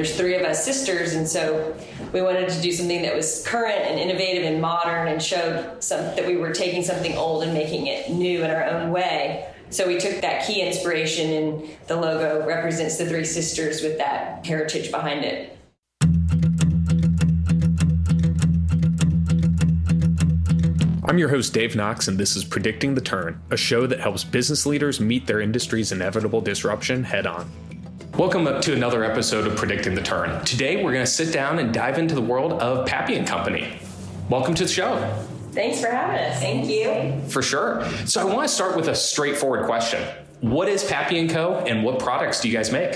there's three of us sisters, and so we wanted to do something that was current and innovative and modern, and showed some that we were taking something old and making it new in our own way. So we took that key inspiration, and the logo represents the three sisters with that heritage behind it. I'm your host, Dave Knox, and this is Predicting the Turn, a show that helps business leaders meet their industry's inevitable disruption head on. Welcome up to another episode of Predicting the Turn. Today, we're going to sit down and dive into the world of Pappy and Company. Welcome to the show. Thanks for having us. Thank you. For sure. So, I want to start with a straightforward question What is Pappy and Co., and what products do you guys make?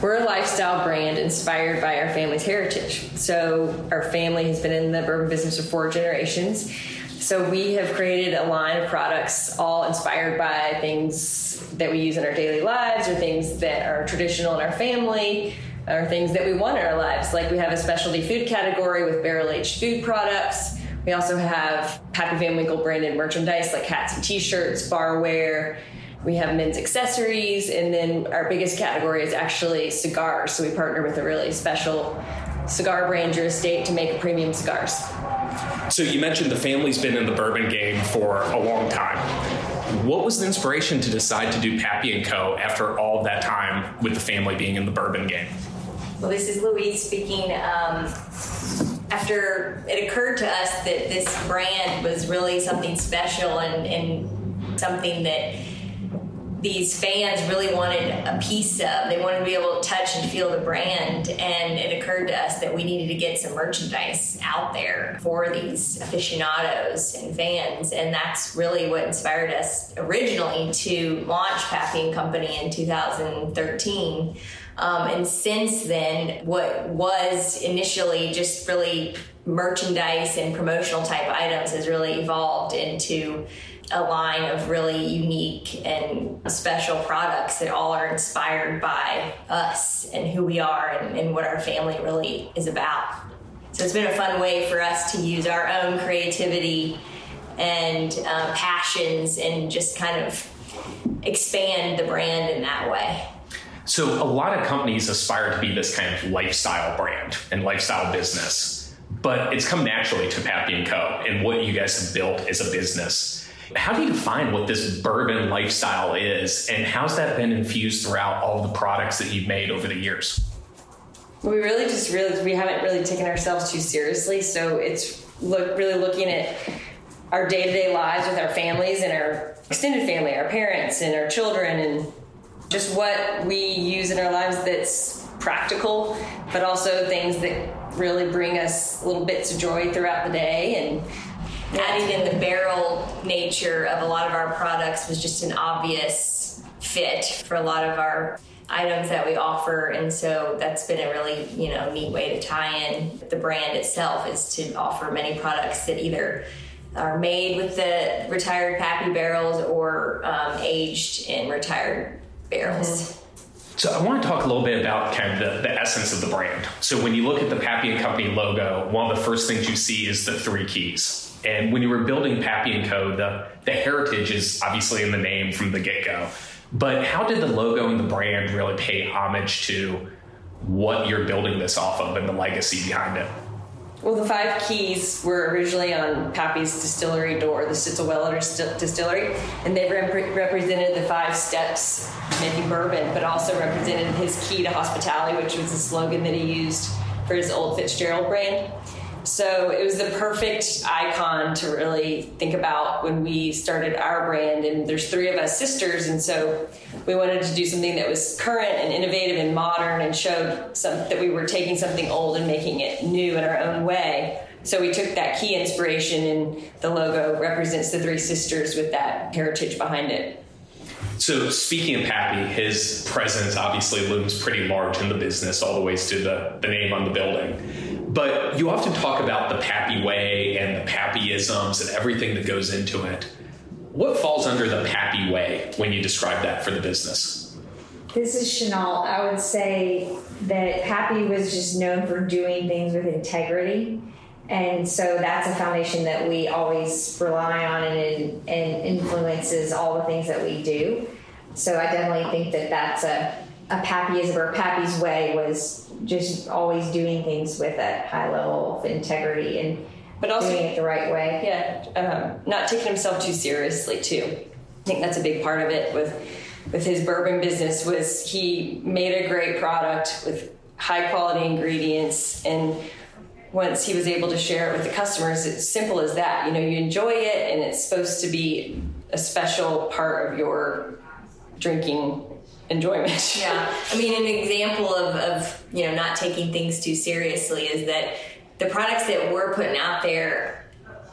We're a lifestyle brand inspired by our family's heritage. So, our family has been in the bourbon business for four generations. So we have created a line of products all inspired by things that we use in our daily lives or things that are traditional in our family or things that we want in our lives. Like we have a specialty food category with barrel aged food products. We also have Pappy Van Winkle branded merchandise like hats and t shirts, barware. We have men's accessories, and then our biggest category is actually cigars. So we partner with a really special cigar brand estate to make premium cigars. So you mentioned the family's been in the bourbon game for a long time. What was the inspiration to decide to do Pappy and Co. after all that time with the family being in the bourbon game? Well, this is Louise speaking. Um, after it occurred to us that this brand was really something special and, and something that these fans really wanted a piece of. They wanted to be able to touch and feel the brand. And it occurred to us that we needed to get some merchandise out there for these aficionados and fans. And that's really what inspired us originally to launch Pappy and Company in 2013. Um, and since then, what was initially just really merchandise and promotional type items has really evolved into a line of really unique and special products that all are inspired by us and who we are and, and, what our family really is about. So it's been a fun way for us to use our own creativity and um, passions and just kind of expand the brand in that way. So a lot of companies aspire to be this kind of lifestyle brand and lifestyle business, but it's come naturally to Pappy and Co. And what you guys have built is a business how do you define what this bourbon lifestyle is, and how's that been infused throughout all the products that you've made over the years? We really just realized we haven't really taken ourselves too seriously, so it's look really looking at our day to day lives with our families and our extended family, our parents and our children, and just what we use in our lives that's practical, but also things that really bring us little bits of joy throughout the day. And adding in the barrel nature of a lot of our products was just an obvious fit for a lot of our items that we offer and so that's been a really you know neat way to tie in the brand itself is to offer many products that either are made with the retired pappy barrels or um, aged in retired barrels mm-hmm. So I want to talk a little bit about kind of the, the, essence of the brand. So when you look at the Pappy and Company logo, one of the first things you see is the three keys. And when you were building Pappy and Co., the, the heritage is obviously in the name from the get go. But how did the logo and the brand really pay homage to what you're building this off of and the legacy behind it? Well, the five keys were originally on Pappy's distillery door, the Stitzel-Weller distillery, and they rep- represented the five steps making bourbon, but also represented his key to hospitality, which was the slogan that he used for his Old Fitzgerald brand. So it was the perfect icon to really think about when we started our brand. And there's three of us sisters, and so we wanted to do something that was current and innovative and modern, and showed some that we were taking something old and making it new in our own way. So we took that key inspiration, and the logo represents the three sisters with that heritage behind it. So, speaking of Pappy, his presence obviously looms pretty large in the business, all the ways to the, the name on the building. But you often talk about the Pappy way and the Pappyisms and everything that goes into it. What falls under the Pappy way when you describe that for the business? This is Chenault. I would say that Pappy was just known for doing things with integrity. And so that's a foundation that we always rely on and, and influences all the things that we do. So I definitely think that that's a, a Pappyism Pappy's way was just always doing things with a high level of integrity and but also doing it the right way. Yeah, um, not taking himself too seriously too. I think that's a big part of it with with his bourbon business was he made a great product with high quality ingredients and once he was able to share it with the customers it's simple as that you know you enjoy it and it's supposed to be a special part of your drinking enjoyment yeah i mean an example of, of you know not taking things too seriously is that the products that we're putting out there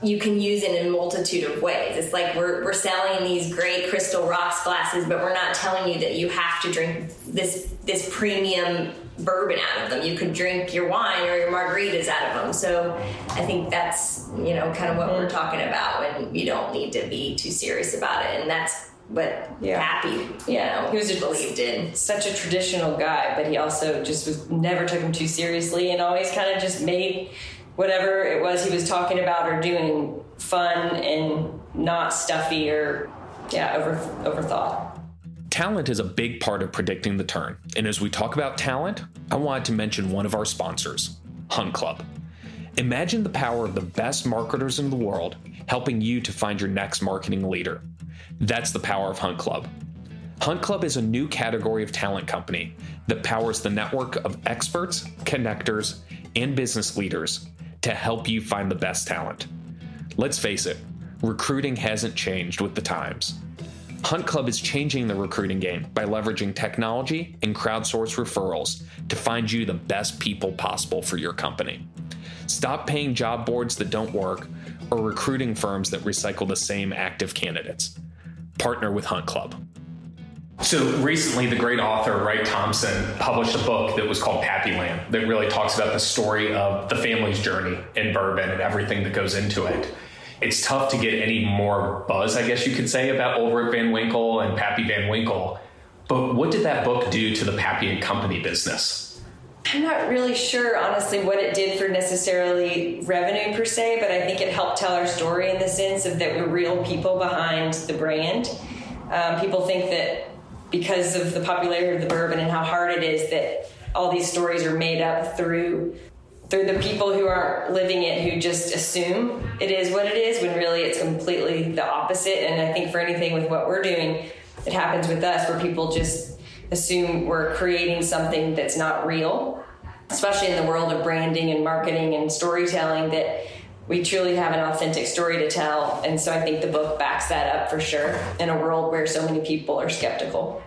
you can use it in a multitude of ways. It's like we're, we're selling these great crystal rocks glasses, but we're not telling you that you have to drink this this premium bourbon out of them. You could drink your wine or your margaritas out of them. So I think that's you know kind of what we're talking about when you don't need to be too serious about it, and that's what yeah. happy yeah know, he was believed in. Such a traditional guy but he also just was never took him too seriously and always kind of just made whatever it was he was talking about or doing fun and not stuffy or yeah over overthought. Talent is a big part of predicting the turn. And as we talk about talent i wanted to mention one of our sponsors hunt club. Imagine the power of the best marketers in the world helping you to find your next marketing leader that's the power of hunt club Hunt Club is a new category of talent company that powers the network of experts, connectors, and business leaders to help you find the best talent. Let's face it, recruiting hasn't changed with the times. Hunt Club is changing the recruiting game by leveraging technology and crowdsource referrals to find you the best people possible for your company. Stop paying job boards that don't work or recruiting firms that recycle the same active candidates. Partner with Hunt Club. So recently, the great author Wright Thompson published a book that was called Pappy Pappyland that really talks about the story of the family's journey in bourbon and everything that goes into it. It's tough to get any more buzz, I guess you could say, about Ulrich Van Winkle and Pappy Van Winkle. But what did that book do to the Pappy and Company business? I'm not really sure, honestly, what it did for necessarily revenue per se, but I think it helped tell our story in the sense of that we're real people behind the brand. Um, people think that because of the popularity of the bourbon and how hard it is that all these stories are made up through through the people who aren't living it who just assume it is what it is when really it's completely the opposite and i think for anything with what we're doing it happens with us where people just assume we're creating something that's not real especially in the world of branding and marketing and storytelling that we truly have an authentic story to tell. And so I think the book backs that up for sure in a world where so many people are skeptical.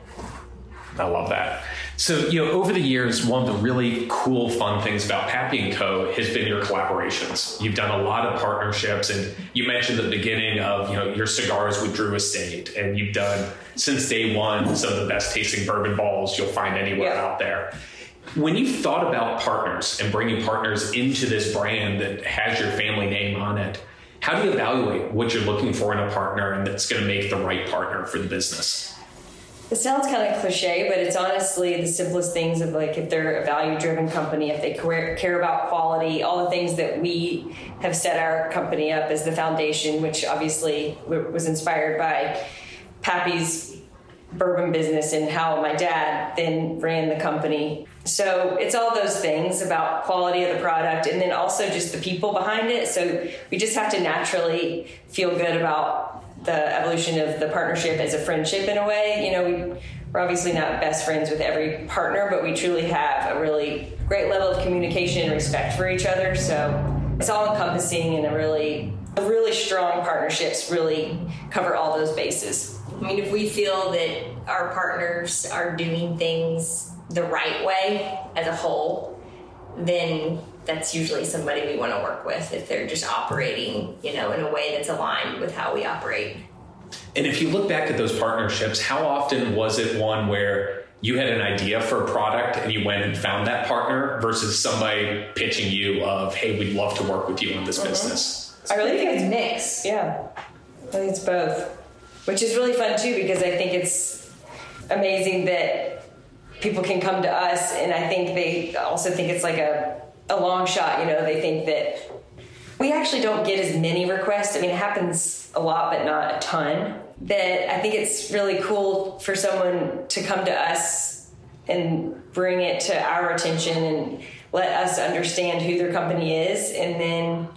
I love that. So, you know, over the years, one of the really cool, fun things about Pappy & Co. has been your collaborations. You've done a lot of partnerships, and you mentioned the beginning of, you know, your cigars with Drew Estate, and you've done, since day one, some of the best tasting bourbon balls you'll find anywhere yeah. out there. When you thought about partners and bringing partners into this brand that has your family name on it, how do you evaluate what you're looking for in a partner and that's going to make the right partner for the business? It sounds kind of cliche, but it's honestly the simplest things of like if they're a value driven company, if they care about quality, all the things that we have set our company up as the foundation, which obviously was inspired by Pappy's bourbon business and how my dad then ran the company. So it's all those things about quality of the product and then also just the people behind it. So we just have to naturally feel good about the evolution of the partnership as a friendship in a way. You know, we, we're obviously not best friends with every partner, but we truly have a really great level of communication and respect for each other. So it's all encompassing and a really, a really strong partnerships really cover all those bases. I mean, if we feel that our partners are doing things the right way as a whole, then that's usually somebody we want to work with if they're just operating, you know, in a way that's aligned with how we operate. And if you look back at those partnerships, how often was it one where you had an idea for a product and you went and found that partner versus somebody pitching you of, hey, we'd love to work with you on this mm-hmm. business? I really think it's mix. Yeah. I think it's both which is really fun too because I think it's amazing that people can come to us, and I think they also think it's like a a long shot. You know, they think that we actually don't get as many requests. I mean, it happens a lot, but not a ton. That I think it's really cool for someone to come to us and bring it to our attention and let us understand who their company is and then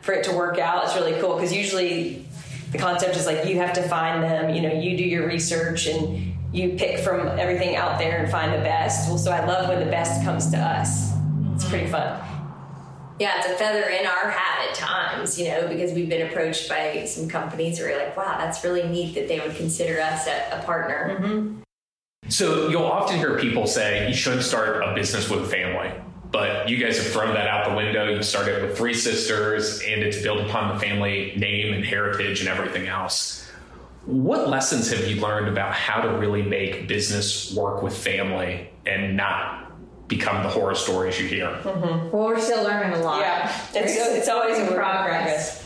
for it to work out it's really cool because usually the concept is like you have to find them you know you do your research and you pick from everything out there and find the best well so i love when the best comes to us it's pretty fun yeah, it's a feather in our hat at times, you know, because we've been approached by some companies where you're like, wow, that's really neat that they would consider us a, a partner. Mm-hmm. So you'll often hear people say you shouldn't start a business with family. But you guys have thrown that out the window. You started with three sisters, and it's built upon the family name and heritage and everything else. What lessons have you learned about how to really make business work with family and not become the horror stories you hear? Mm-hmm. Well, we're still learning a lot. Yeah, it's, it's always in progress.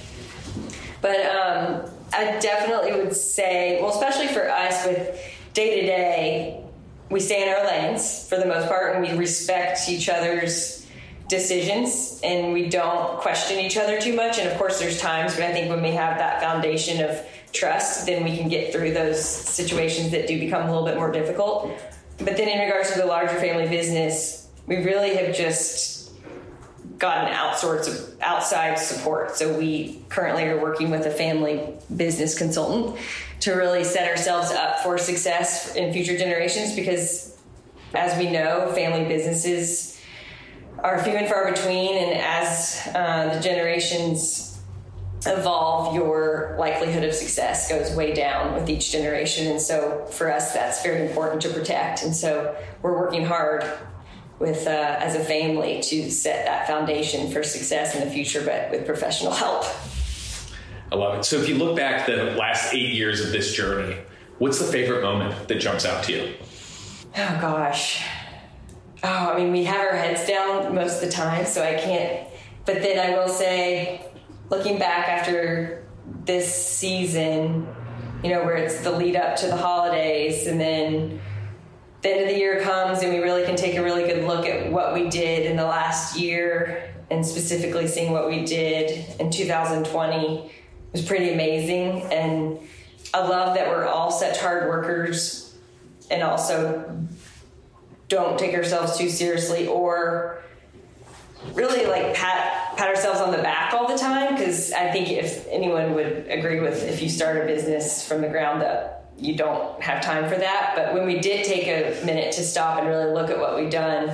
But um, I definitely would say, well, especially for us with day to day, we stay in our lanes for the most part and we respect each other's decisions and we don't question each other too much. And of course, there's times, but I think when we have that foundation of trust, then we can get through those situations that do become a little bit more difficult. But then, in regards to the larger family business, we really have just gotten outsourced outside support. So we currently are working with a family business consultant to really set ourselves up for success in future generations because as we know, family businesses are few and far between and as uh, the generations evolve, your likelihood of success goes way down with each generation. And so for us, that's very important to protect. And so we're working hard with uh, as a family to set that foundation for success in the future, but with professional help. I love it. So if you look back the last eight years of this journey, what's the favorite moment that jumps out to you? Oh gosh. Oh, I mean, we have our heads down most of the time, so I can't. But then I will say, looking back after this season, you know, where it's the lead up to the holidays, and then the end of the year comes, and we really can take a really good look at what we did in the last year, and specifically seeing what we did in 2020 was pretty amazing. And I love that we're all such hard workers and also don't take ourselves too seriously or really like pat pat ourselves on the back all the time because I think if anyone would agree with if you start a business from the ground up you don't have time for that but when we did take a minute to stop and really look at what we've done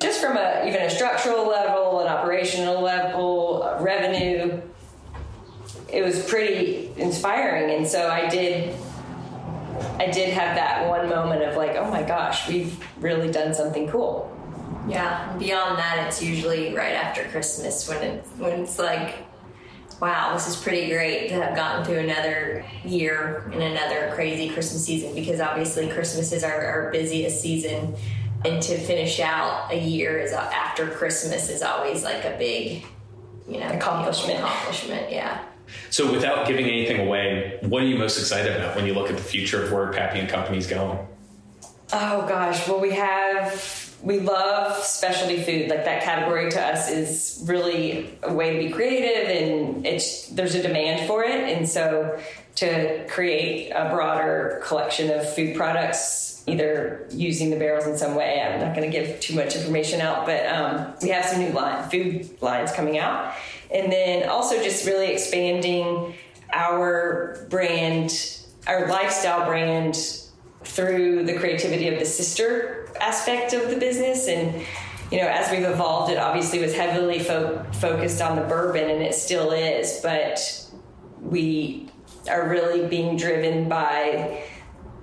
just from a even a structural level an operational level revenue it was pretty inspiring and so I did I did have that one moment of like, oh my gosh, we've really done something cool. Yeah. Beyond that, it's usually right after Christmas when it's when it's like, wow, this is pretty great to have gotten through another year and another crazy Christmas season because obviously Christmas is our, our busiest season, and to finish out a year is after Christmas is always like a big, you know, accomplishment. Accomplishment, yeah. So, without giving anything away, what are you most excited about when you look at the future of where Pappy and Company's going? Oh gosh, well we have we love specialty food. Like that category to us is really a way to be creative, and it's there's a demand for it, and so to create a broader collection of food products, either using the barrels in some way. I'm not going to give too much information out, but um, we have some new line food lines coming out and then also just really expanding our brand, our lifestyle brand through the creativity of the sister aspect of the business. And, you know, as we've evolved, it obviously was heavily fo- focused on the bourbon, and it still is, but we are really being driven by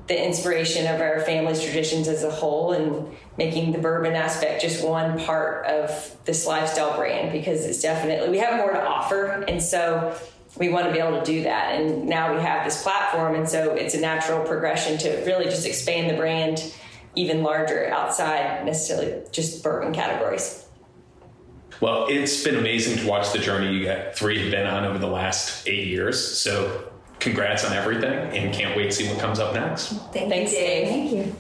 the inspiration of our family's traditions as a whole and making the bourbon aspect just one part of this lifestyle brand because it's definitely we have more to offer and so we want to be able to do that and now we have this platform and so it's a natural progression to really just expand the brand even larger outside necessarily just bourbon categories well it's been amazing to watch the journey you three have been on over the last eight years so congrats on everything and can't wait to see what comes up next. Thank Thanks, Dave. Thank you.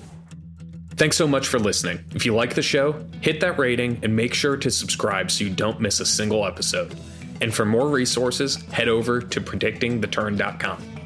Thanks so much for listening. If you like the show, hit that rating and make sure to subscribe so you don't miss a single episode. And for more resources, head over to predictingtheturn.com.